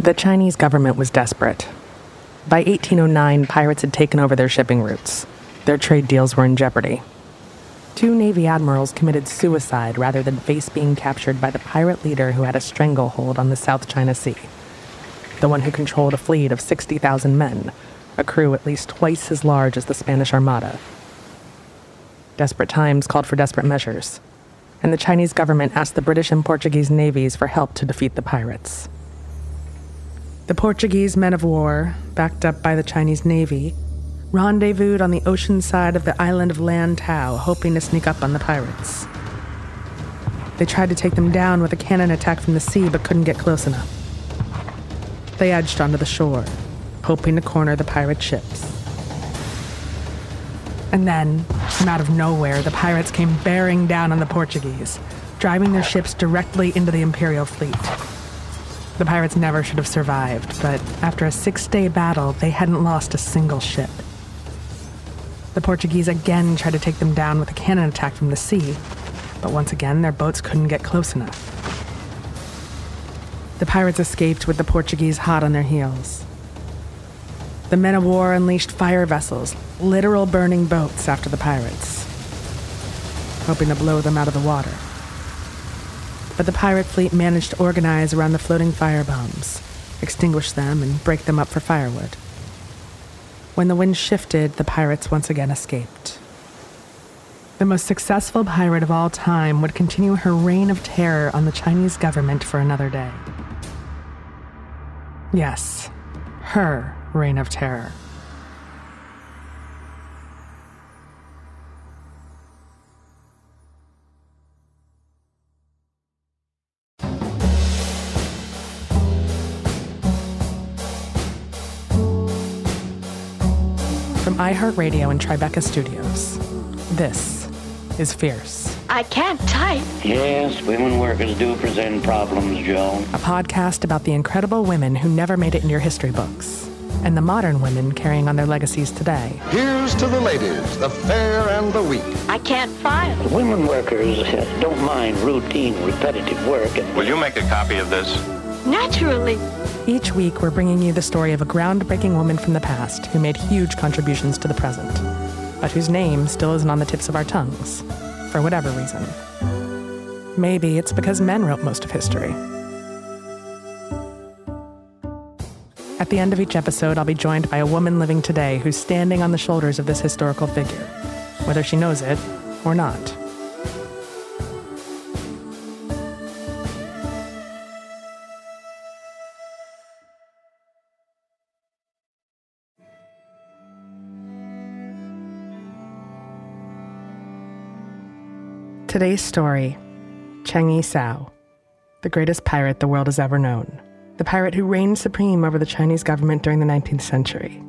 The Chinese government was desperate. By 1809, pirates had taken over their shipping routes. Their trade deals were in jeopardy. Two Navy admirals committed suicide rather than face being captured by the pirate leader who had a stranglehold on the South China Sea. The one who controlled a fleet of 60,000 men, a crew at least twice as large as the Spanish Armada. Desperate times called for desperate measures, and the Chinese government asked the British and Portuguese navies for help to defeat the pirates. The Portuguese men of war, backed up by the Chinese navy, rendezvoused on the ocean side of the island of Lantau, hoping to sneak up on the pirates. They tried to take them down with a cannon attack from the sea, but couldn't get close enough. They edged onto the shore, hoping to corner the pirate ships. And then, from out of nowhere, the pirates came bearing down on the Portuguese, driving their ships directly into the Imperial fleet. The pirates never should have survived, but after a six day battle, they hadn't lost a single ship. The Portuguese again tried to take them down with a cannon attack from the sea, but once again, their boats couldn't get close enough. The pirates escaped with the Portuguese hot on their heels. The men of war unleashed fire vessels, literal burning boats after the pirates, hoping to blow them out of the water but the pirate fleet managed to organize around the floating fire bombs, extinguish them, and break them up for firewood. When the wind shifted, the pirates once again escaped. The most successful pirate of all time would continue her reign of terror on the Chinese government for another day. Yes, her reign of terror. iHeartRadio and Tribeca Studios, this is Fierce, I can't type. Yes, women workers do present problems, Joan. a podcast about the incredible women who never made it in your history books and the modern women carrying on their legacies today. Here's to the ladies, the fair and the weak. I can't file. Women workers don't mind routine, repetitive work. And Will you make a copy of this? Naturally. Each week, we're bringing you the story of a groundbreaking woman from the past who made huge contributions to the present, but whose name still isn't on the tips of our tongues, for whatever reason. Maybe it's because men wrote most of history. At the end of each episode, I'll be joined by a woman living today who's standing on the shoulders of this historical figure, whether she knows it or not. Today's story Cheng Yi Sao, the greatest pirate the world has ever known, the pirate who reigned supreme over the Chinese government during the 19th century.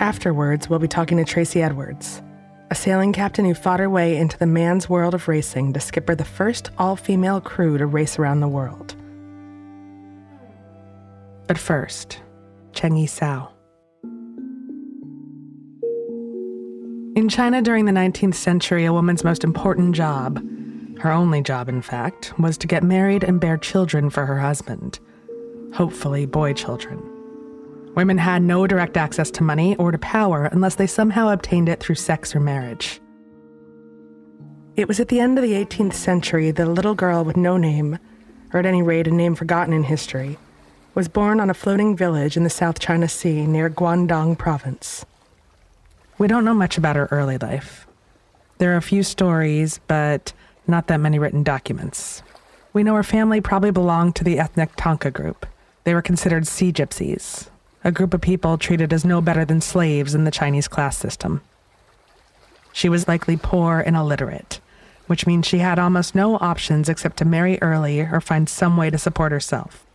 Afterwards, we'll be talking to Tracy Edwards, a sailing captain who fought her way into the man's world of racing to skipper the first all female crew to race around the world. But first, Cheng Yi Sao. In China during the 19th century, a woman's most important job, her only job in fact, was to get married and bear children for her husband. Hopefully, boy children. Women had no direct access to money or to power unless they somehow obtained it through sex or marriage. It was at the end of the 18th century that a little girl with no name, or at any rate a name forgotten in history, was born on a floating village in the South China Sea near Guangdong province. We don't know much about her early life. There are a few stories, but not that many written documents. We know her family probably belonged to the ethnic Tanka group. They were considered sea gypsies, a group of people treated as no better than slaves in the Chinese class system. She was likely poor and illiterate, which means she had almost no options except to marry early or find some way to support herself.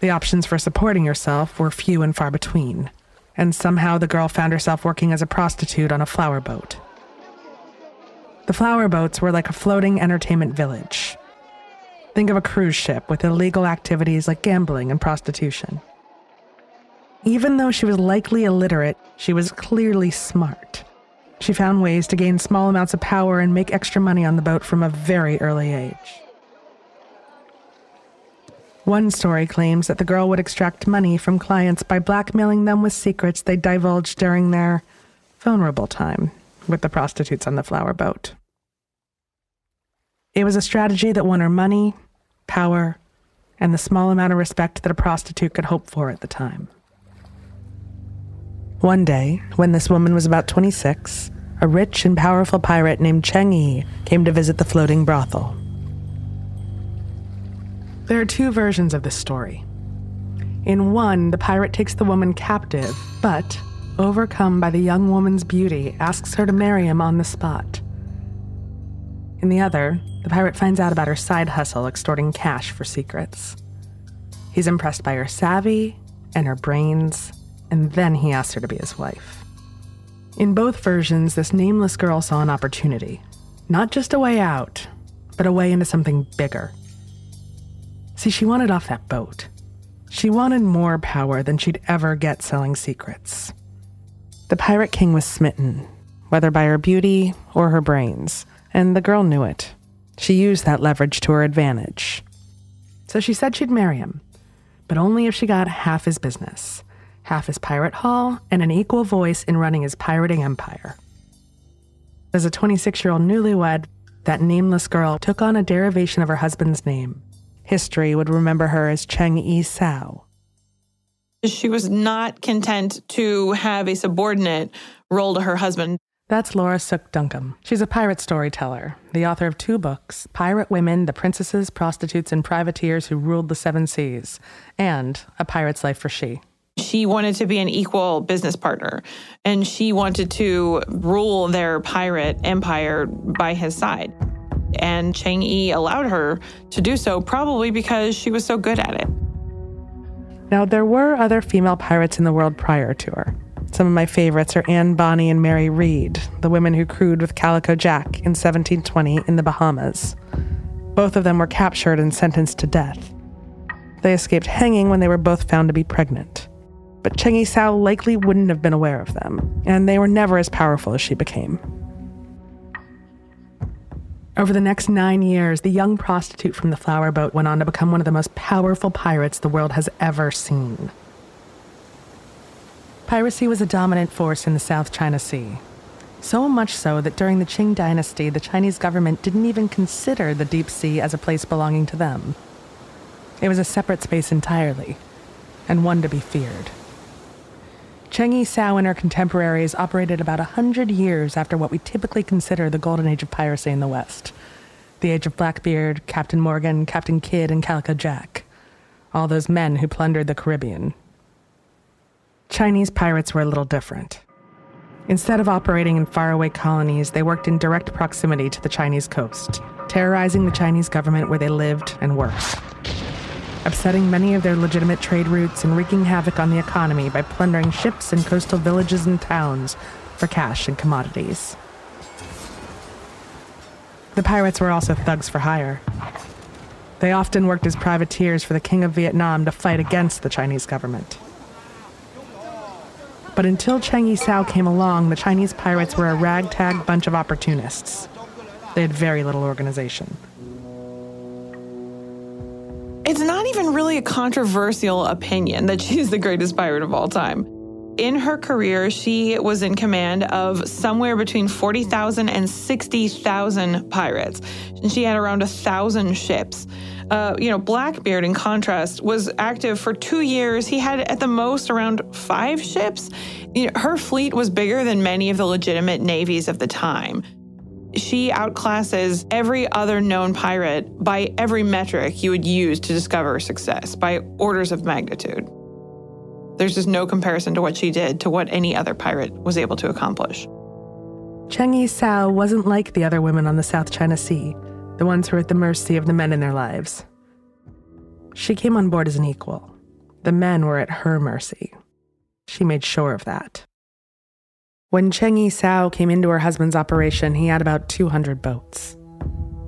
The options for supporting herself were few and far between and somehow the girl found herself working as a prostitute on a flower boat. The flower boats were like a floating entertainment village. Think of a cruise ship with illegal activities like gambling and prostitution. Even though she was likely illiterate, she was clearly smart. She found ways to gain small amounts of power and make extra money on the boat from a very early age. One story claims that the girl would extract money from clients by blackmailing them with secrets they divulged during their vulnerable time with the prostitutes on the flower boat. It was a strategy that won her money, power, and the small amount of respect that a prostitute could hope for at the time. One day, when this woman was about 26, a rich and powerful pirate named Cheng Yi came to visit the floating brothel. There are two versions of this story. In one, the pirate takes the woman captive, but, overcome by the young woman's beauty, asks her to marry him on the spot. In the other, the pirate finds out about her side hustle extorting cash for secrets. He's impressed by her savvy and her brains, and then he asks her to be his wife. In both versions, this nameless girl saw an opportunity. Not just a way out, but a way into something bigger. See, she wanted off that boat. She wanted more power than she'd ever get selling secrets. The Pirate King was smitten, whether by her beauty or her brains, and the girl knew it. She used that leverage to her advantage. So she said she'd marry him, but only if she got half his business, half his pirate haul, and an equal voice in running his pirating empire. As a 26 year old newlywed, that nameless girl took on a derivation of her husband's name History would remember her as Cheng Yi Sao. She was not content to have a subordinate role to her husband. That's Laura Sook Duncombe. She's a pirate storyteller, the author of two books Pirate Women, The Princesses, Prostitutes, and Privateers Who Ruled the Seven Seas, and A Pirate's Life for She. She wanted to be an equal business partner, and she wanted to rule their pirate empire by his side and Cheng Yi allowed her to do so, probably because she was so good at it. Now, there were other female pirates in the world prior to her. Some of my favorites are Anne Bonny and Mary Read, the women who crewed with Calico Jack in 1720 in the Bahamas. Both of them were captured and sentenced to death. They escaped hanging when they were both found to be pregnant. But Cheng Yi Sao likely wouldn't have been aware of them, and they were never as powerful as she became. Over the next nine years, the young prostitute from the flower boat went on to become one of the most powerful pirates the world has ever seen. Piracy was a dominant force in the South China Sea. So much so that during the Qing dynasty, the Chinese government didn't even consider the deep sea as a place belonging to them. It was a separate space entirely, and one to be feared. Cheng Yi Sao and her contemporaries operated about a hundred years after what we typically consider the golden age of piracy in the West. The age of Blackbeard, Captain Morgan, Captain Kidd, and Calico Jack. All those men who plundered the Caribbean. Chinese pirates were a little different. Instead of operating in faraway colonies, they worked in direct proximity to the Chinese coast, terrorizing the Chinese government where they lived and worked upsetting many of their legitimate trade routes and wreaking havoc on the economy by plundering ships and coastal villages and towns for cash and commodities. The pirates were also thugs for hire. They often worked as privateers for the King of Vietnam to fight against the Chinese government. But until Cheng Yi Sao came along, the Chinese pirates were a ragtag bunch of opportunists. They had very little organization. It's not even really a controversial opinion that she's the greatest pirate of all time. In her career, she was in command of somewhere between 40,000 and 60,000 pirates. And she had around a thousand ships. Uh, you know, Blackbeard, in contrast, was active for two years. He had at the most around five ships. You know, her fleet was bigger than many of the legitimate navies of the time. She outclasses every other known pirate by every metric you would use to discover success, by orders of magnitude. There's just no comparison to what she did to what any other pirate was able to accomplish. Cheng Yi Sao wasn't like the other women on the South China Sea, the ones who were at the mercy of the men in their lives. She came on board as an equal. The men were at her mercy. She made sure of that. When Cheng Yi Sao came into her husband's operation, he had about 200 boats.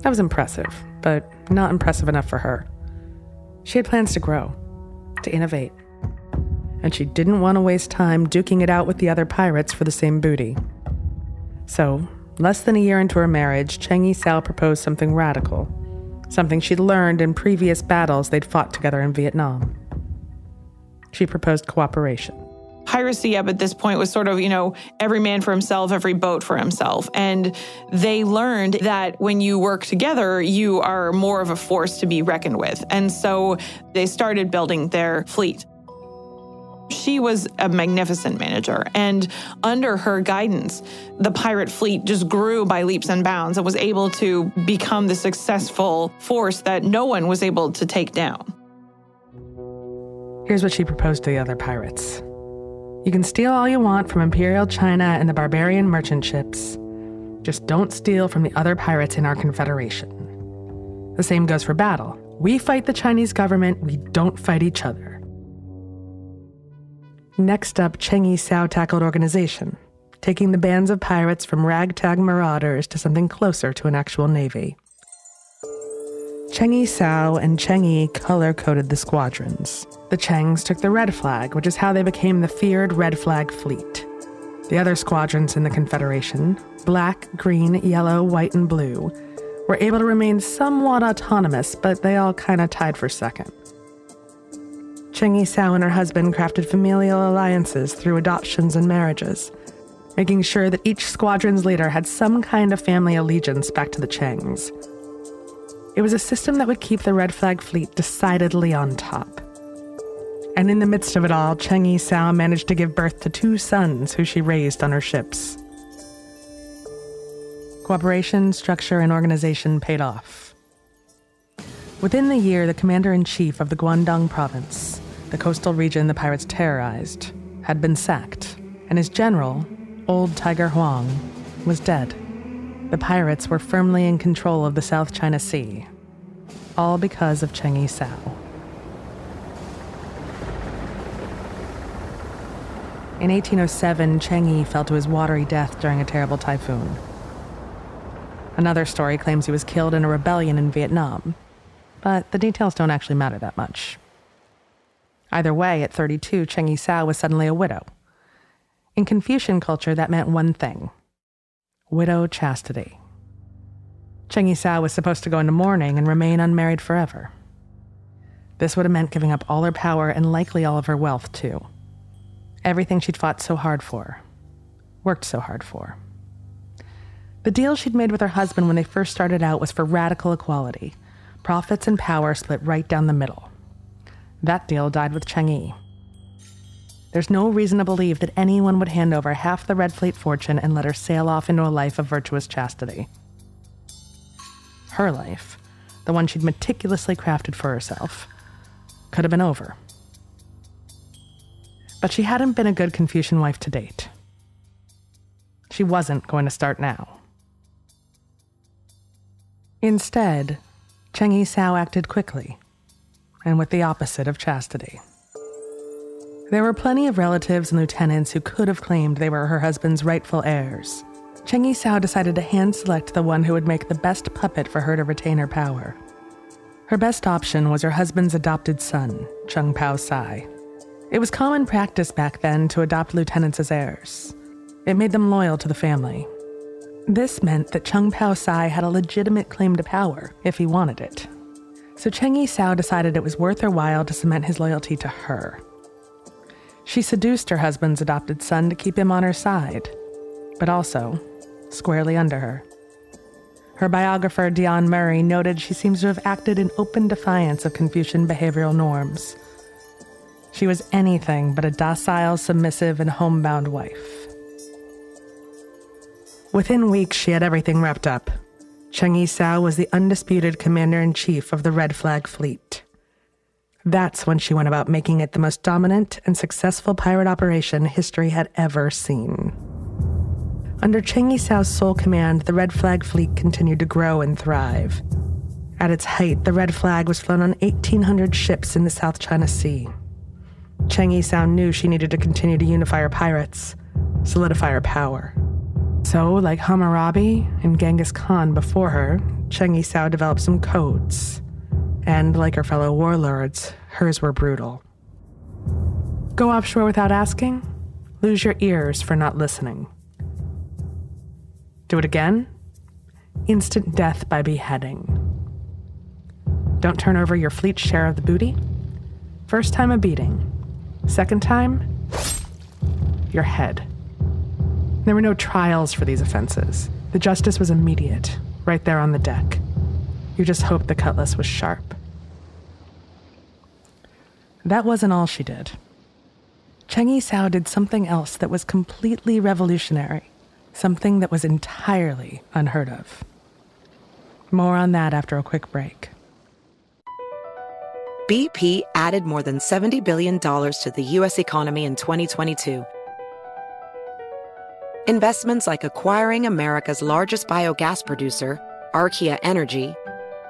That was impressive, but not impressive enough for her. She had plans to grow, to innovate, and she didn't want to waste time duking it out with the other pirates for the same booty. So, less than a year into her marriage, Cheng Yi Sao proposed something radical, something she'd learned in previous battles they'd fought together in Vietnam. She proposed cooperation piracy up at this point was sort of, you know, every man for himself, every boat for himself. And they learned that when you work together, you are more of a force to be reckoned with. And so they started building their fleet. She was a magnificent manager, and under her guidance, the pirate fleet just grew by leaps and bounds and was able to become the successful force that no one was able to take down. Here's what she proposed to the other pirates you can steal all you want from Imperial China and the barbarian merchant ships. Just don't steal from the other pirates in our confederation. The same goes for battle. We fight the Chinese government, we don't fight each other. Next up, Cheng Yi Sao tackled organization, taking the bands of pirates from ragtag marauders to something closer to an actual navy. Cheng Yi Sao and Cheng Yi color coded the squadrons. The Chengs took the red flag, which is how they became the feared Red Flag Fleet. The other squadrons in the Confederation, black, green, yellow, white, and blue, were able to remain somewhat autonomous, but they all kind of tied for second. Cheng Yi Sao and her husband crafted familial alliances through adoptions and marriages, making sure that each squadron's leader had some kind of family allegiance back to the Chengs. It was a system that would keep the Red Flag Fleet decidedly on top. And in the midst of it all, Cheng Yi Sao managed to give birth to two sons who she raised on her ships. Cooperation, structure, and organization paid off. Within the year, the commander in chief of the Guangdong province, the coastal region the pirates terrorized, had been sacked, and his general, Old Tiger Huang, was dead the pirates were firmly in control of the South China Sea, all because of Cheng oh Yi Sao. In 1807, Cheng fell to his watery death during a terrible typhoon. Another story claims he was killed in a rebellion in Vietnam, but the details don't actually matter that much. Either way, at 32, Cheng Sao was suddenly a widow. In Confucian culture, that meant one thing widow chastity. Cheng Yi Sao was supposed to go into mourning and remain unmarried forever. This would have meant giving up all her power and likely all of her wealth, too. Everything she'd fought so hard for, worked so hard for. The deal she'd made with her husband when they first started out was for radical equality profits and power split right down the middle. That deal died with Cheng Yi. There's no reason to believe that anyone would hand over half the Red Fleet fortune and let her sail off into a life of virtuous chastity. Her life, the one she'd meticulously crafted for herself, could have been over. But she hadn't been a good Confucian wife to date. She wasn't going to start now. Instead, Cheng Yi Sao acted quickly and with the opposite of chastity. There were plenty of relatives and lieutenants who could have claimed they were her husband's rightful heirs. Cheng Yi-sao decided to hand select the one who would make the best puppet for her to retain her power. Her best option was her husband's adopted son, Chung Pao Sai. It was common practice back then to adopt lieutenants as heirs. It made them loyal to the family. This meant that Chung Pao Sai had a legitimate claim to power if he wanted it. So Cheng Yi-sao decided it was worth her while to cement his loyalty to her. She seduced her husband's adopted son to keep him on her side, but also squarely under her. Her biographer, Dian Murray, noted she seems to have acted in open defiance of Confucian behavioral norms. She was anything but a docile, submissive, and homebound wife. Within weeks, she had everything wrapped up. Cheng Yi-sao was the undisputed commander in chief of the Red Flag Fleet. That's when she went about making it the most dominant and successful pirate operation history had ever seen. Under Cheng Yi-sao's sole command, the Red Flag fleet continued to grow and thrive. At its height, the Red Flag was flown on 1,800 ships in the South China Sea. Cheng Yi-sao knew she needed to continue to unify her pirates, solidify her power. So, like Hammurabi and Genghis Khan before her, Cheng Yi-sao developed some codes. And like her fellow warlords, hers were brutal. Go offshore without asking? Lose your ears for not listening. Do it again? Instant death by beheading. Don't turn over your fleet's share of the booty? First time a beating. Second time, your head. There were no trials for these offenses. The justice was immediate, right there on the deck. You just hoped the cutlass was sharp. That wasn't all she did. Cheng Yi-sao did something else that was completely revolutionary something that was entirely unheard of. More on that after a quick break. BP added more than $70 billion to the U.S. economy in 2022. Investments like acquiring America's largest biogas producer, Archaea Energy,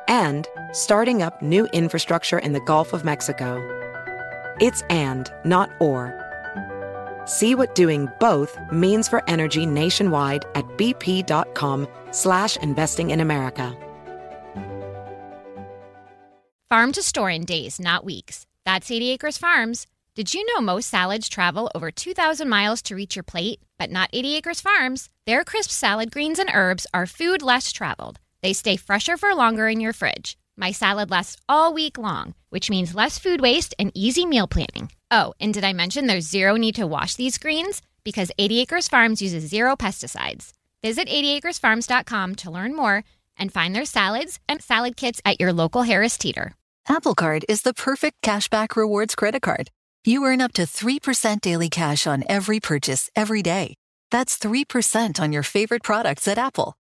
and starting up new infrastructure in the Gulf of Mexico. It's and, not or. See what doing both means for energy nationwide at bp.com slash investing in America. Farm to store in days, not weeks. That's 80 Acres Farms. Did you know most salads travel over 2,000 miles to reach your plate? But not 80 Acres Farms. Their crisp salad greens and herbs are food less traveled. They stay fresher for longer in your fridge. My salad lasts all week long, which means less food waste and easy meal planning. Oh, and did I mention there's zero need to wash these greens? Because 80 Acres Farms uses zero pesticides. Visit 80acresfarms.com to learn more and find their salads and salad kits at your local Harris Teeter. Apple Card is the perfect cashback rewards credit card. You earn up to 3% daily cash on every purchase every day. That's 3% on your favorite products at Apple,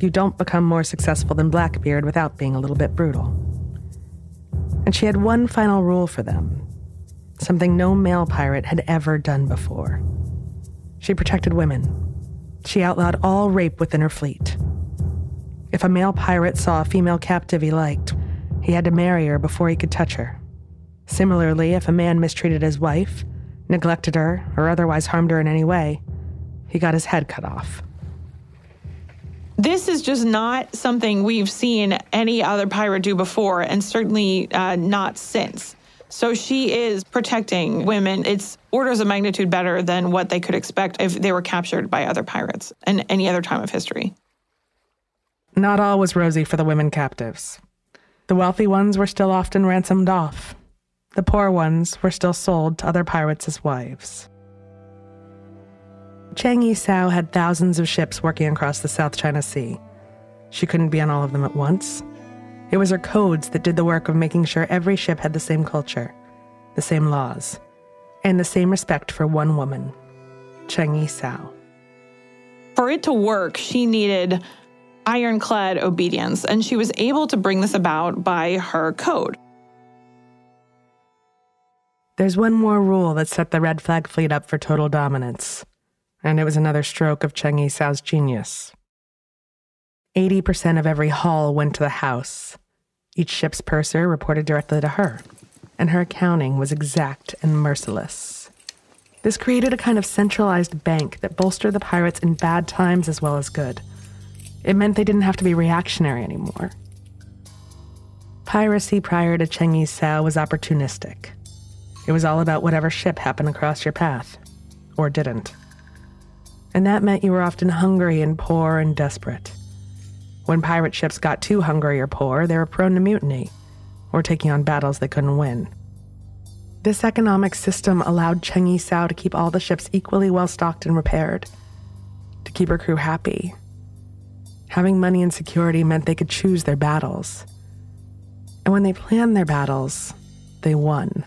You don't become more successful than Blackbeard without being a little bit brutal. And she had one final rule for them something no male pirate had ever done before. She protected women. She outlawed all rape within her fleet. If a male pirate saw a female captive he liked, he had to marry her before he could touch her. Similarly, if a man mistreated his wife, neglected her, or otherwise harmed her in any way, he got his head cut off. This is just not something we've seen any other pirate do before, and certainly uh, not since. So she is protecting women. It's orders of magnitude better than what they could expect if they were captured by other pirates in any other time of history. Not all was rosy for the women captives. The wealthy ones were still often ransomed off. The poor ones were still sold to other pirates as wives. Cheng Yi-sao had thousands of ships working across the South China Sea. She couldn't be on all of them at once. It was her codes that did the work of making sure every ship had the same culture, the same laws, and the same respect for one woman, Cheng Yi-sao. For it to work, she needed ironclad obedience, and she was able to bring this about by her code. There's one more rule that set the Red Flag Fleet up for total dominance, and it was another stroke of Cheng Yisao's genius. 80% of every haul went to the house. Each ship's purser reported directly to her, and her accounting was exact and merciless. This created a kind of centralized bank that bolstered the pirates in bad times as well as good. It meant they didn't have to be reactionary anymore. Piracy prior to Cheng Yisao was opportunistic. It was all about whatever ship happened across your path, or didn't. And that meant you were often hungry and poor and desperate. When pirate ships got too hungry or poor, they were prone to mutiny, or taking on battles they couldn't win. This economic system allowed Cheng Yisao to keep all the ships equally well stocked and repaired, to keep her crew happy. Having money and security meant they could choose their battles. And when they planned their battles, they won.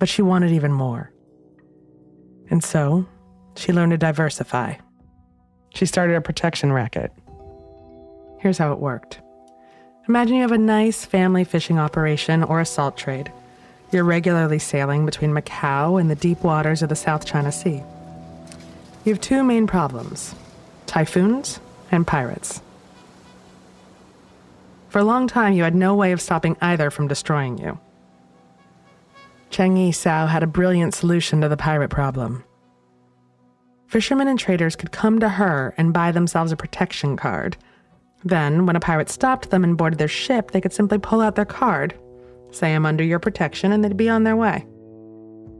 But she wanted even more. And so, she learned to diversify. She started a protection racket. Here's how it worked Imagine you have a nice family fishing operation or a salt trade. You're regularly sailing between Macau and the deep waters of the South China Sea. You have two main problems typhoons and pirates. For a long time, you had no way of stopping either from destroying you. Cheng Yi Sao had a brilliant solution to the pirate problem. Fishermen and traders could come to her and buy themselves a protection card. Then, when a pirate stopped them and boarded their ship, they could simply pull out their card, say, I'm under your protection, and they'd be on their way.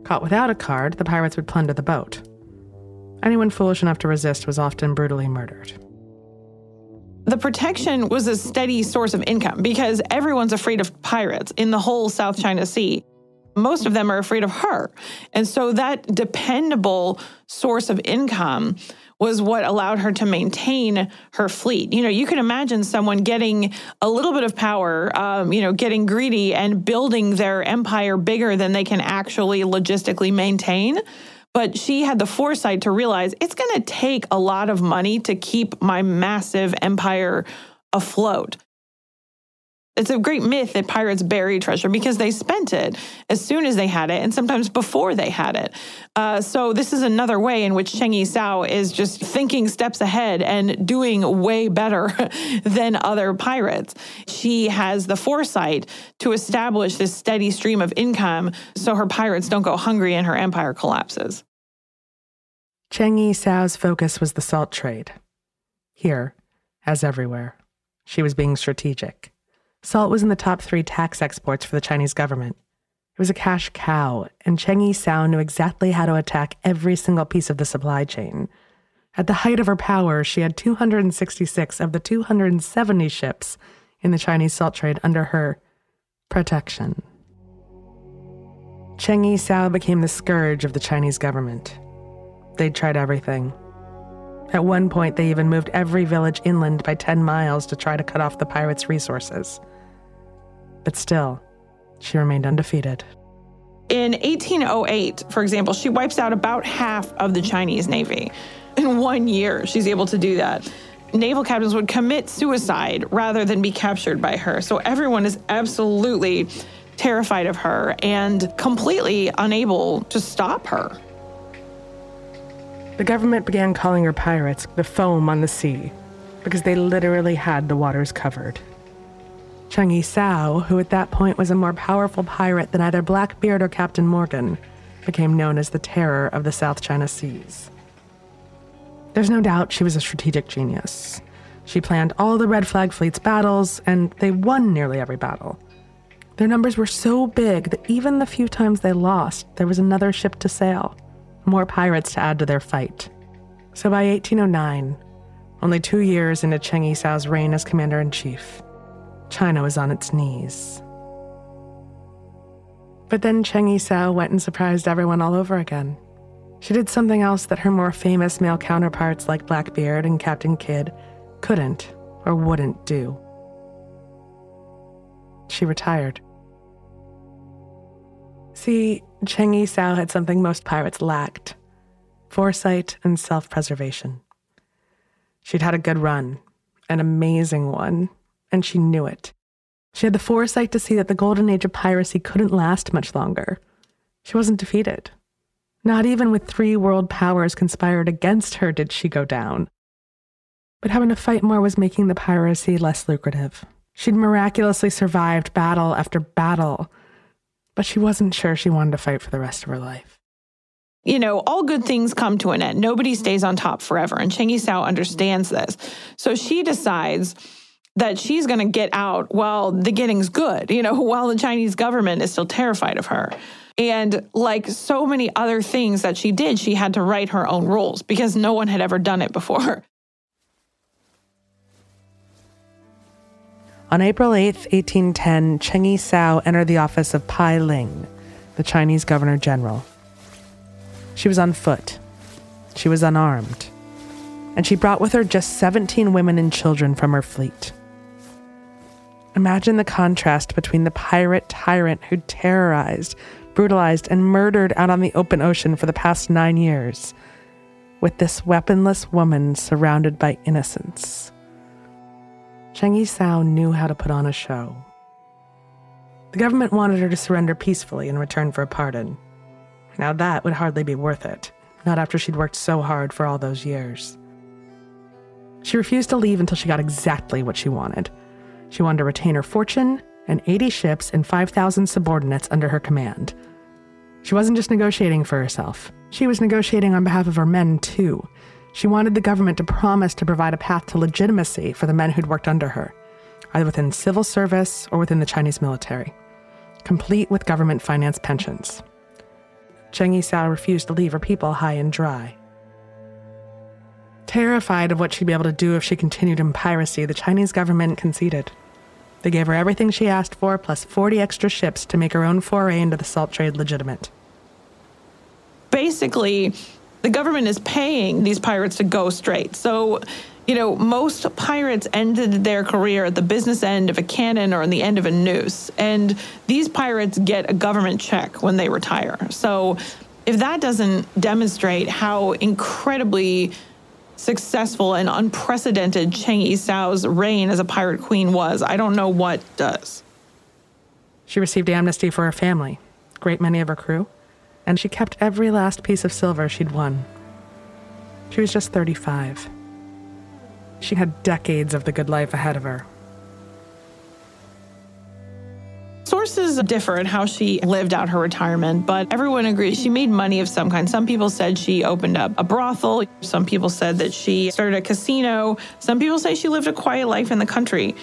Caught without a card, the pirates would plunder the boat. Anyone foolish enough to resist was often brutally murdered. The protection was a steady source of income because everyone's afraid of pirates in the whole South China Sea most of them are afraid of her. And so that dependable source of income was what allowed her to maintain her fleet. You know, you can imagine someone getting a little bit of power, um, you know, getting greedy and building their empire bigger than they can actually logistically maintain. But she had the foresight to realize it's going to take a lot of money to keep my massive empire afloat. It's a great myth that pirates bury treasure because they spent it as soon as they had it and sometimes before they had it. Uh, so, this is another way in which Cheng Yisao is just thinking steps ahead and doing way better than other pirates. She has the foresight to establish this steady stream of income so her pirates don't go hungry and her empire collapses. Cheng Yisao's focus was the salt trade. Here, as everywhere, she was being strategic. Salt was in the top three tax exports for the Chinese government. It was a cash cow, and Cheng Yisao knew exactly how to attack every single piece of the supply chain. At the height of her power, she had 266 of the 270 ships in the Chinese salt trade under her protection. Cheng Yisao became the scourge of the Chinese government. They'd tried everything. At one point, they even moved every village inland by 10 miles to try to cut off the pirates' resources. But still, she remained undefeated. In 1808, for example, she wipes out about half of the Chinese Navy. In one year, she's able to do that. Naval captains would commit suicide rather than be captured by her. So everyone is absolutely terrified of her and completely unable to stop her. The government began calling her pirates the foam on the sea because they literally had the waters covered. Cheng Yisao, who at that point was a more powerful pirate than either Blackbeard or Captain Morgan, became known as the terror of the South China Seas. There's no doubt she was a strategic genius. She planned all the Red Flag Fleet's battles, and they won nearly every battle. Their numbers were so big that even the few times they lost, there was another ship to sail more pirates to add to their fight. So by 1809, only two years into Cheng Yisao's reign as commander in chief, China was on its knees. But then Cheng Yisao went and surprised everyone all over again. She did something else that her more famous male counterparts like Blackbeard and Captain Kidd couldn't or wouldn't do. She retired. See, Cheng Yisao had something most pirates lacked foresight and self preservation. She'd had a good run, an amazing one, and she knew it. She had the foresight to see that the golden age of piracy couldn't last much longer. She wasn't defeated. Not even with three world powers conspired against her did she go down. But having to fight more was making the piracy less lucrative. She'd miraculously survived battle after battle, but she wasn't sure she wanted to fight for the rest of her life. You know, all good things come to an end. Nobody stays on top forever. And Cheng Sao understands this. So she decides that she's going to get out while the getting's good, you know, while the Chinese government is still terrified of her. And like so many other things that she did, she had to write her own rules because no one had ever done it before. On April 8, 1810, Cheng Yi Sao entered the office of Pai Ling, the Chinese governor general. She was on foot. She was unarmed. And she brought with her just 17 women and children from her fleet. Imagine the contrast between the pirate tyrant who terrorized, brutalized, and murdered out on the open ocean for the past nine years, with this weaponless woman surrounded by innocence. Cheng Yi Sao knew how to put on a show. The government wanted her to surrender peacefully in return for a pardon. Now that would hardly be worth it, not after she'd worked so hard for all those years. She refused to leave until she got exactly what she wanted. She wanted to retain her fortune and 80 ships and 5,000 subordinates under her command. She wasn't just negotiating for herself, she was negotiating on behalf of her men, too. She wanted the government to promise to provide a path to legitimacy for the men who'd worked under her, either within civil service or within the Chinese military, complete with government financed pensions. Cheng Yi Sao refused to leave her people high and dry. Terrified of what she'd be able to do if she continued in piracy, the Chinese government conceded. They gave her everything she asked for, plus 40 extra ships to make her own foray into the salt trade legitimate. Basically, the government is paying these pirates to go straight. So, you know, most pirates ended their career at the business end of a cannon or in the end of a noose. And these pirates get a government check when they retire. So, if that doesn't demonstrate how incredibly successful and unprecedented Cheng Yi Sao's reign as a pirate queen was, I don't know what does. She received amnesty for her family, great many of her crew, and she kept every last piece of silver she'd won. She was just 35. She had decades of the good life ahead of her. Sources differ in how she lived out her retirement, but everyone agrees she made money of some kind. Some people said she opened up a brothel. Some people said that she started a casino. Some people say she lived a quiet life in the country.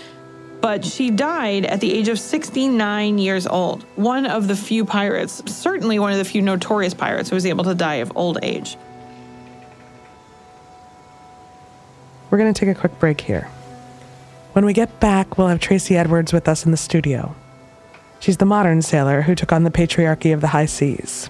But she died at the age of 69 years old. One of the few pirates, certainly one of the few notorious pirates, who was able to die of old age. We're going to take a quick break here. When we get back, we'll have Tracy Edwards with us in the studio. She's the modern sailor who took on the patriarchy of the high seas.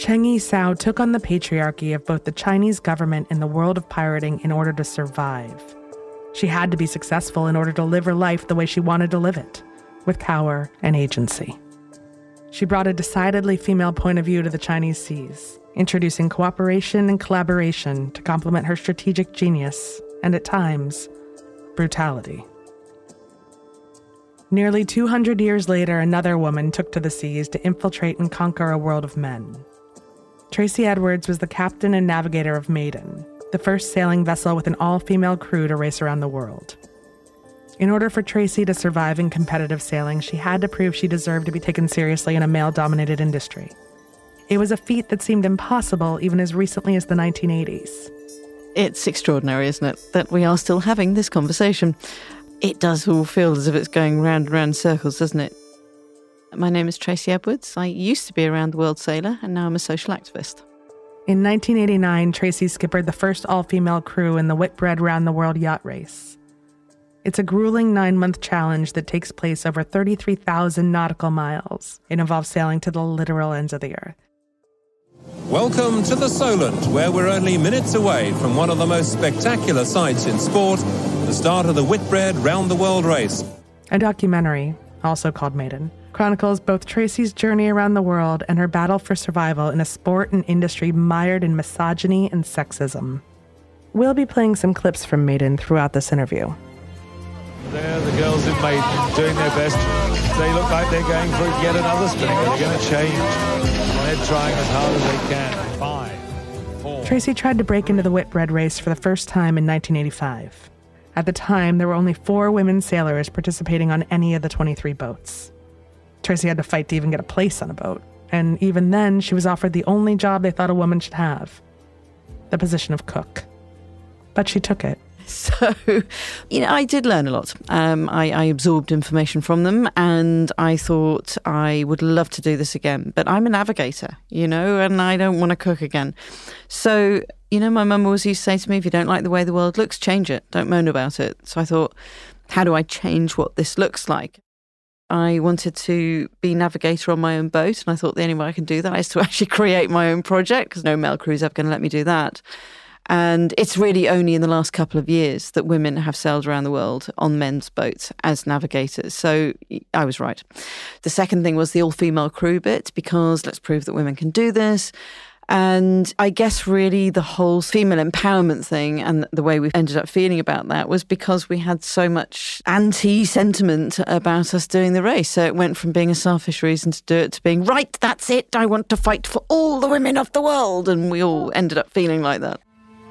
Cheng Yi Sao took on the patriarchy of both the Chinese government and the world of pirating in order to survive. She had to be successful in order to live her life the way she wanted to live it, with power and agency. She brought a decidedly female point of view to the Chinese seas, introducing cooperation and collaboration to complement her strategic genius and, at times, brutality. Nearly 200 years later, another woman took to the seas to infiltrate and conquer a world of men. Tracy Edwards was the captain and navigator of Maiden, the first sailing vessel with an all female crew to race around the world. In order for Tracy to survive in competitive sailing, she had to prove she deserved to be taken seriously in a male dominated industry. It was a feat that seemed impossible even as recently as the 1980s. It's extraordinary, isn't it, that we are still having this conversation. It does all feel as if it's going round and round circles, doesn't it? My name is Tracy Edwards. I used to be a round the world sailor, and now I'm a social activist. In 1989, Tracy skippered the first all female crew in the Whitbread Round the World Yacht Race. It's a grueling nine month challenge that takes place over 33,000 nautical miles. It involves sailing to the literal ends of the earth. Welcome to the Solent, where we're only minutes away from one of the most spectacular sights in sport the start of the Whitbread Round the World race. A documentary, also called Maiden, chronicles both Tracy's journey around the world and her battle for survival in a sport and industry mired in misogyny and sexism. We'll be playing some clips from Maiden throughout this interview. There, the girls in Maiden doing their best. They look like they're going for yet another spin. They're going to change. They're trying as hard as they can. Five, four. Tracy tried to break into the Whitbread race for the first time in 1985. At the time, there were only four women sailors participating on any of the 23 boats. Tracy had to fight to even get a place on a boat, and even then, she was offered the only job they thought a woman should have the position of cook. But she took it. So, you know, I did learn a lot. Um, I, I, absorbed information from them, and I thought I would love to do this again. But I'm a navigator, you know, and I don't want to cook again. So, you know, my mum always used to say to me, if you don't like the way the world looks, change it. Don't moan about it. So I thought, how do I change what this looks like? I wanted to be navigator on my own boat, and I thought the only way I can do that is to actually create my own project because no male crew is ever going to let me do that. And it's really only in the last couple of years that women have sailed around the world on men's boats as navigators. So I was right. The second thing was the all female crew bit, because let's prove that women can do this. And I guess really the whole female empowerment thing and the way we ended up feeling about that was because we had so much anti sentiment about us doing the race. So it went from being a selfish reason to do it to being, right, that's it. I want to fight for all the women of the world. And we all ended up feeling like that.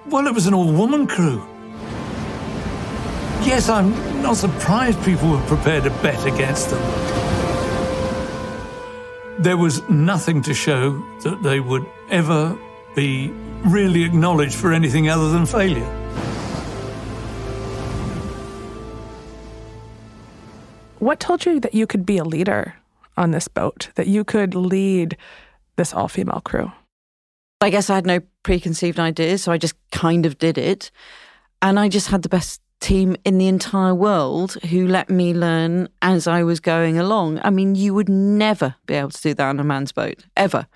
Well, it was an all woman crew. Yes, I'm not surprised people were prepared to bet against them. There was nothing to show that they would ever be really acknowledged for anything other than failure. What told you that you could be a leader on this boat, that you could lead this all female crew? I guess I had no preconceived ideas, so I just kind of did it. And I just had the best team in the entire world who let me learn as I was going along. I mean, you would never be able to do that on a man's boat, ever.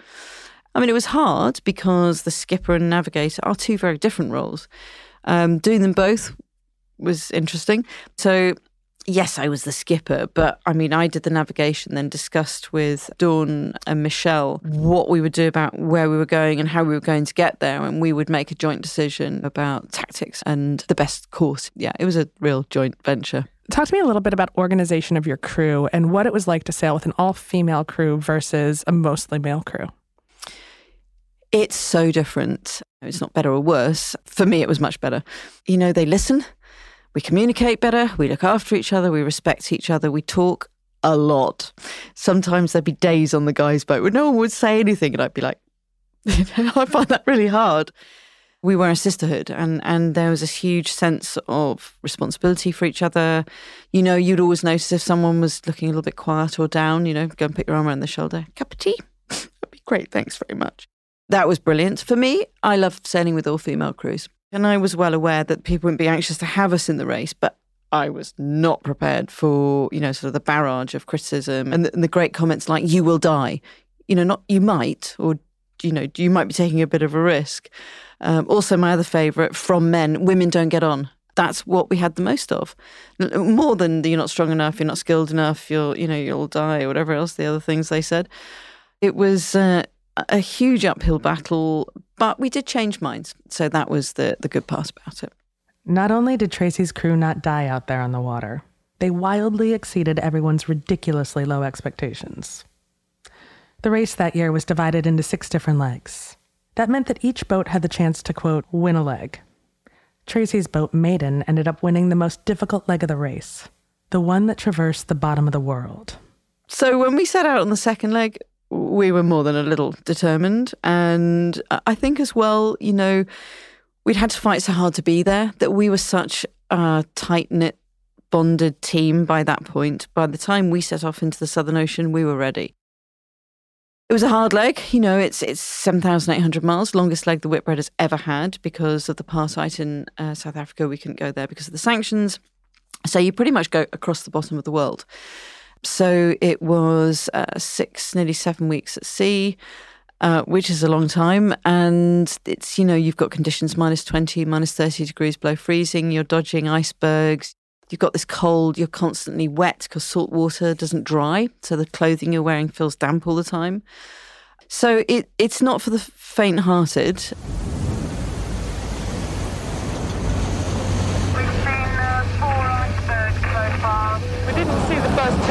I mean, it was hard because the skipper and navigator are two very different roles. Um, doing them both was interesting. So yes, I was the skipper, but I mean, I did the navigation, then discussed with Dawn and Michelle what we would do about where we were going and how we were going to get there. And we would make a joint decision about tactics and the best course. Yeah, it was a real joint venture. Talk to me a little bit about organization of your crew and what it was like to sail with an all female crew versus a mostly male crew. It's so different. It's not better or worse. For me, it was much better. You know, they listen we communicate better, we look after each other, we respect each other, we talk a lot. Sometimes there'd be days on the guy's boat where no one would say anything, and I'd be like, I find that really hard. We were a sisterhood, and, and there was this huge sense of responsibility for each other. You know, you'd always notice if someone was looking a little bit quiet or down, you know, go and put your arm around the shoulder. Cup of tea? That'd be great. Thanks very much. That was brilliant. For me, I love sailing with all female crews. And I was well aware that people wouldn't be anxious to have us in the race, but I was not prepared for, you know, sort of the barrage of criticism and the, and the great comments like, you will die. You know, not you might, or you know, you might be taking a bit of a risk. Um, also, my other favourite from men: women don't get on. That's what we had the most of, more than you're not strong enough, you're not skilled enough, you'll you know you'll die, or whatever else the other things they said. It was uh, a huge uphill battle, but we did change minds, so that was the the good part about it. Not only did Tracy's crew not die out there on the water, they wildly exceeded everyone's ridiculously low expectations. The race that year was divided into six different legs. That meant that each boat had the chance to, quote, win a leg. Tracy's boat, Maiden, ended up winning the most difficult leg of the race, the one that traversed the bottom of the world. So when we set out on the second leg, we were more than a little determined. And I think as well, you know, we'd had to fight so hard to be there that we were such a tight knit, bonded team by that point. By the time we set off into the Southern Ocean, we were ready. It was a hard leg. You know, it's it's 7,800 miles, longest leg the Whitbread has ever had because of the apartheid in uh, South Africa. We couldn't go there because of the sanctions. So you pretty much go across the bottom of the world. So it was uh, six, nearly seven weeks at sea. Uh, which is a long time. And it's, you know, you've got conditions minus 20, minus 30 degrees below freezing, you're dodging icebergs, you've got this cold, you're constantly wet because salt water doesn't dry. So the clothing you're wearing feels damp all the time. So it, it's not for the faint hearted. We didn't see the first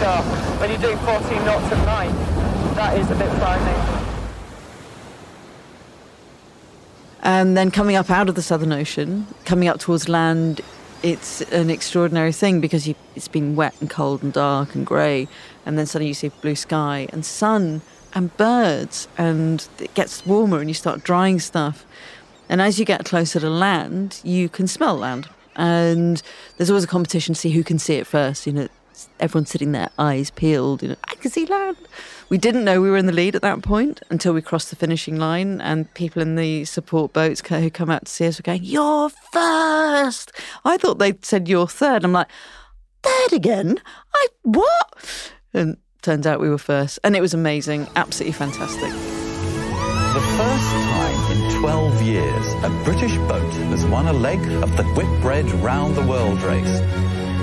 radar when you're doing 14 knots at night. That is a bit frightening. And then coming up out of the Southern Ocean, coming up towards land it's an extraordinary thing because you, it's been wet and cold and dark and grey, and then suddenly you see blue sky and sun and birds, and it gets warmer and you start drying stuff. And as you get closer to land, you can smell land. And there's always a competition to see who can see it first. You know, everyone's sitting there, eyes peeled. You know, I can see land. We didn't know we were in the lead at that point until we crossed the finishing line, and people in the support boats who come out to see us were going, "You're first. I thought they said you're third. I'm like, third again? I what? And turns out we were first, and it was amazing, absolutely fantastic. The first time in 12 years, a British boat has won a leg of the Whitbread Round the World race.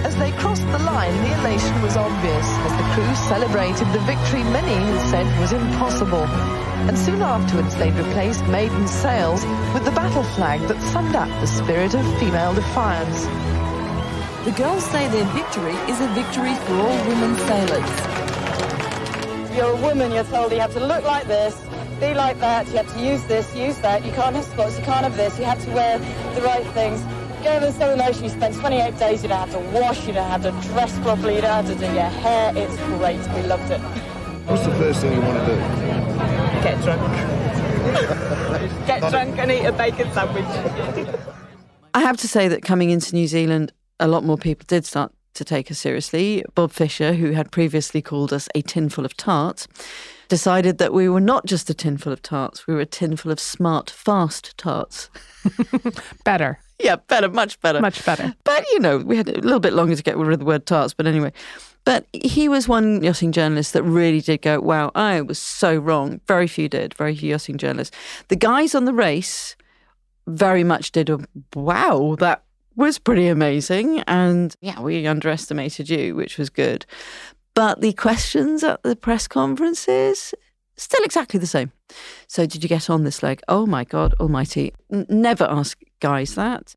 As they crossed the line, the elation was obvious as the crew celebrated the victory many had said was impossible. And soon afterwards, they'd replaced maiden sails with the battle flag that summed up the spirit of female defiance. The girls say their victory is a victory for all women sailors. You're a woman, you're told you have to look like this, be like that, you have to use this, use that, you can't have spots, you can't have this, you have to wear the right things go over the Southern Ocean, you spend 28 days, you don't have to wash, you don't have to dress properly, you don't have to do your hair. It's great. We loved it. What's the first thing you want to do? Get drunk. Get drunk and eat a bacon sandwich. I have to say that coming into New Zealand, a lot more people did start to take us seriously. Bob Fisher, who had previously called us a tinful of tarts, decided that we were not just a tinful of tarts, we were a tinful of smart, fast tarts. better. Yeah, better, much better. Much better. But, you know, we had a little bit longer to get rid of the word tarts, but anyway. But he was one yachting journalist that really did go, wow, I was so wrong. Very few did, very few yachting journalists. The guys on the race very much did a, wow, that was pretty amazing. And yeah, we underestimated you, which was good. But the questions at the press conferences, still exactly the same. So, did you get on this leg? Oh my God Almighty. N- never ask guys that.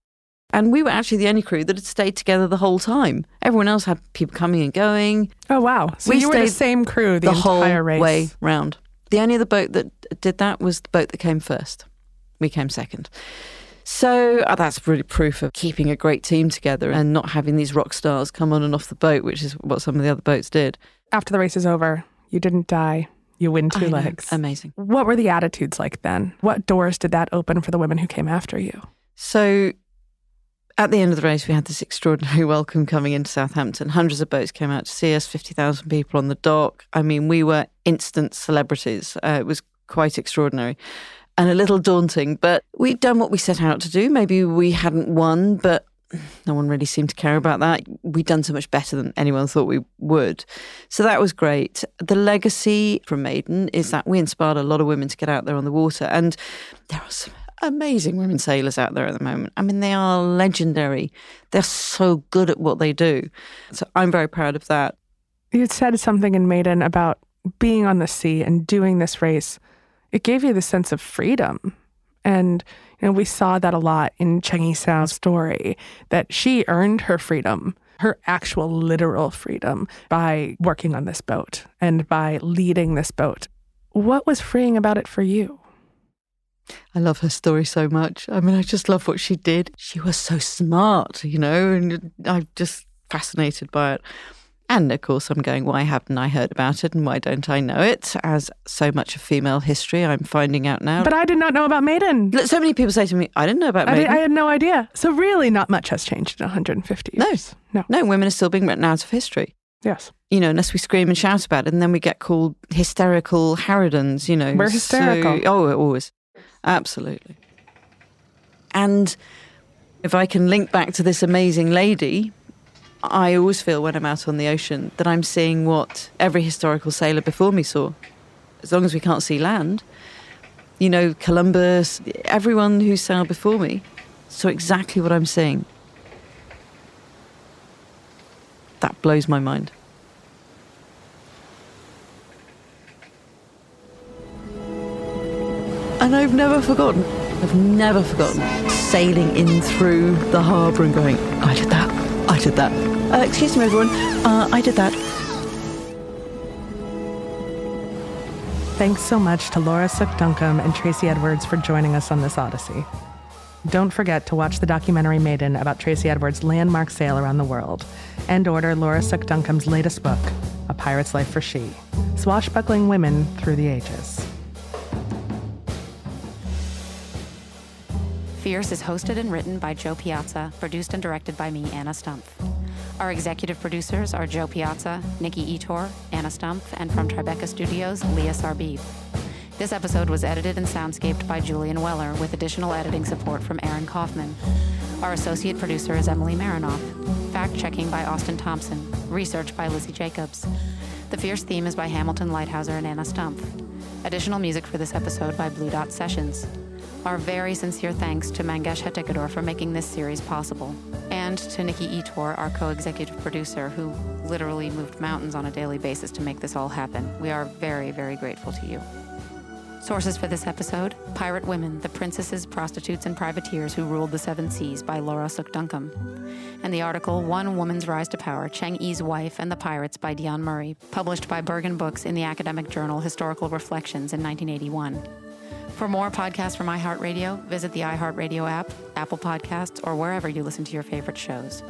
And we were actually the only crew that had stayed together the whole time. Everyone else had people coming and going. Oh, wow. So, we you were the same crew the, the whole race. way round. The only other boat that did that was the boat that came first. We came second. So uh, that's really proof of keeping a great team together and not having these rock stars come on and off the boat, which is what some of the other boats did. After the race is over, you didn't die. You win two legs. Amazing. What were the attitudes like then? What doors did that open for the women who came after you? So at the end of the race, we had this extraordinary welcome coming into Southampton. Hundreds of boats came out to see us, 50,000 people on the dock. I mean, we were instant celebrities. Uh, it was quite extraordinary and a little daunting, but we'd done what we set out to do. Maybe we hadn't won, but no one really seemed to care about that. We'd done so much better than anyone thought we would. So that was great. The legacy from Maiden is that we inspired a lot of women to get out there on the water. And there are some amazing women sailors out there at the moment. I mean, they are legendary. They're so good at what they do. So I'm very proud of that. You said something in Maiden about being on the sea and doing this race. It gave you the sense of freedom. And you know, we saw that a lot in Cheng Yi Sao's story that she earned her freedom, her actual literal freedom, by working on this boat and by leading this boat. What was freeing about it for you? I love her story so much. I mean, I just love what she did. She was so smart, you know, and I'm just fascinated by it. And of course, I'm going, why haven't I heard about it and why don't I know it? As so much of female history, I'm finding out now. But I did not know about Maiden. So many people say to me, I didn't know about I, Maiden. did, I had no idea. So, really, not much has changed in 150 years. No, no, no, women are still being written out of history. Yes. You know, unless we scream and shout about it, and then we get called hysterical harridans, you know. We're hysterical. So, oh, always. Absolutely. And if I can link back to this amazing lady, I always feel when I'm out on the ocean that I'm seeing what every historical sailor before me saw. As long as we can't see land, you know, Columbus, everyone who sailed before me saw exactly what I'm seeing. That blows my mind. And I've never forgotten, I've never forgotten sailing in through the harbour and going, I did that, I did that. Uh, excuse me, everyone, uh, I did that. Thanks so much to Laura Sook Duncombe and Tracy Edwards for joining us on this odyssey. Don't forget to watch the documentary Maiden about Tracy Edwards' landmark sail around the world and order Laura Sook Duncombe's latest book, A Pirate's Life for She Swashbuckling Women Through the Ages. Fierce is hosted and written by Jo Piazza, produced and directed by me, Anna Stumpf. Our executive producers are Jo Piazza, Nikki Ettore, Anna Stumpf, and from Tribeca Studios, Leah Sarbib. This episode was edited and soundscaped by Julian Weller with additional editing support from Aaron Kaufman. Our associate producer is Emily Marinoff. Fact checking by Austin Thompson. Research by Lizzie Jacobs. The Fierce theme is by Hamilton Leithauser and Anna Stumpf. Additional music for this episode by Blue Dot Sessions. Our very sincere thanks to Mangesh Hattikudur for making this series possible, and to Nikki Ettore, our co executive producer, who literally moved mountains on a daily basis to make this all happen. We are very, very grateful to you. Sources for this episode Pirate Women, the Princesses, Prostitutes, and Privateers Who Ruled the Seven Seas by Laura Sook Duncombe. And the article One Woman's Rise to Power Cheng Yi's Wife and the Pirates by Dian Murray, published by Berghahn Books in the academic journal Historical Reflections in 1981. For more podcasts from iHeartRadio, visit the iHeartRadio app, Apple Podcasts, or wherever you listen to your favorite shows.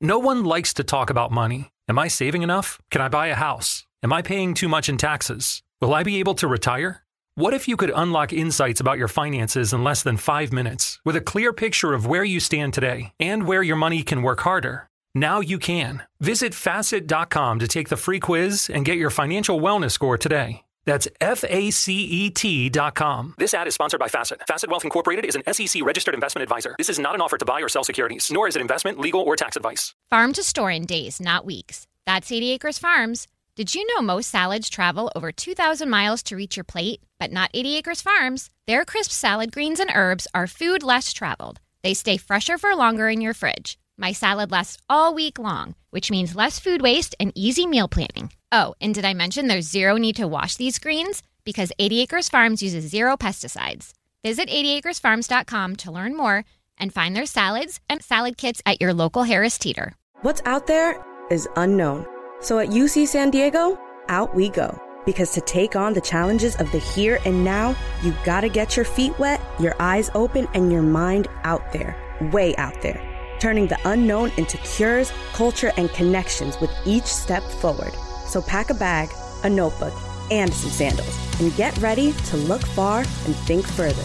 No one likes to talk about money. Am I saving enough? Can I buy a house? Am I paying too much in taxes? Will I be able to retire? What if you could unlock insights about your finances in less than five minutes with a clear picture of where you stand today and where your money can work harder? Now you can. Visit facet.com to take the free quiz and get your financial wellness score today. That's F A C E T.com. This ad is sponsored by Facet. Facet Wealth Incorporated is an SEC registered investment advisor. This is not an offer to buy or sell securities, nor is it investment, legal, or tax advice. Farm to store in days, not weeks. That's 80 Acres Farms. Did you know most salads travel over 2,000 miles to reach your plate? But not 80 Acres Farms. Their crisp salad greens and herbs are food less traveled. They stay fresher for longer in your fridge. My salad lasts all week long, which means less food waste and easy meal planning. Oh, and did I mention there's zero need to wash these greens? Because 80 Acres Farms uses zero pesticides. Visit 80acresfarms.com to learn more and find their salads and salad kits at your local Harris Teeter. What's out there is unknown. So at UC San Diego, out we go. Because to take on the challenges of the here and now, you gotta get your feet wet, your eyes open, and your mind out there, way out there turning the unknown into cures, culture, and connections with each step forward. So pack a bag, a notebook, and some sandals, and get ready to look far and think further.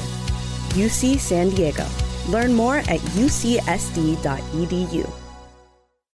UC San Diego. Learn more at ucsd.edu.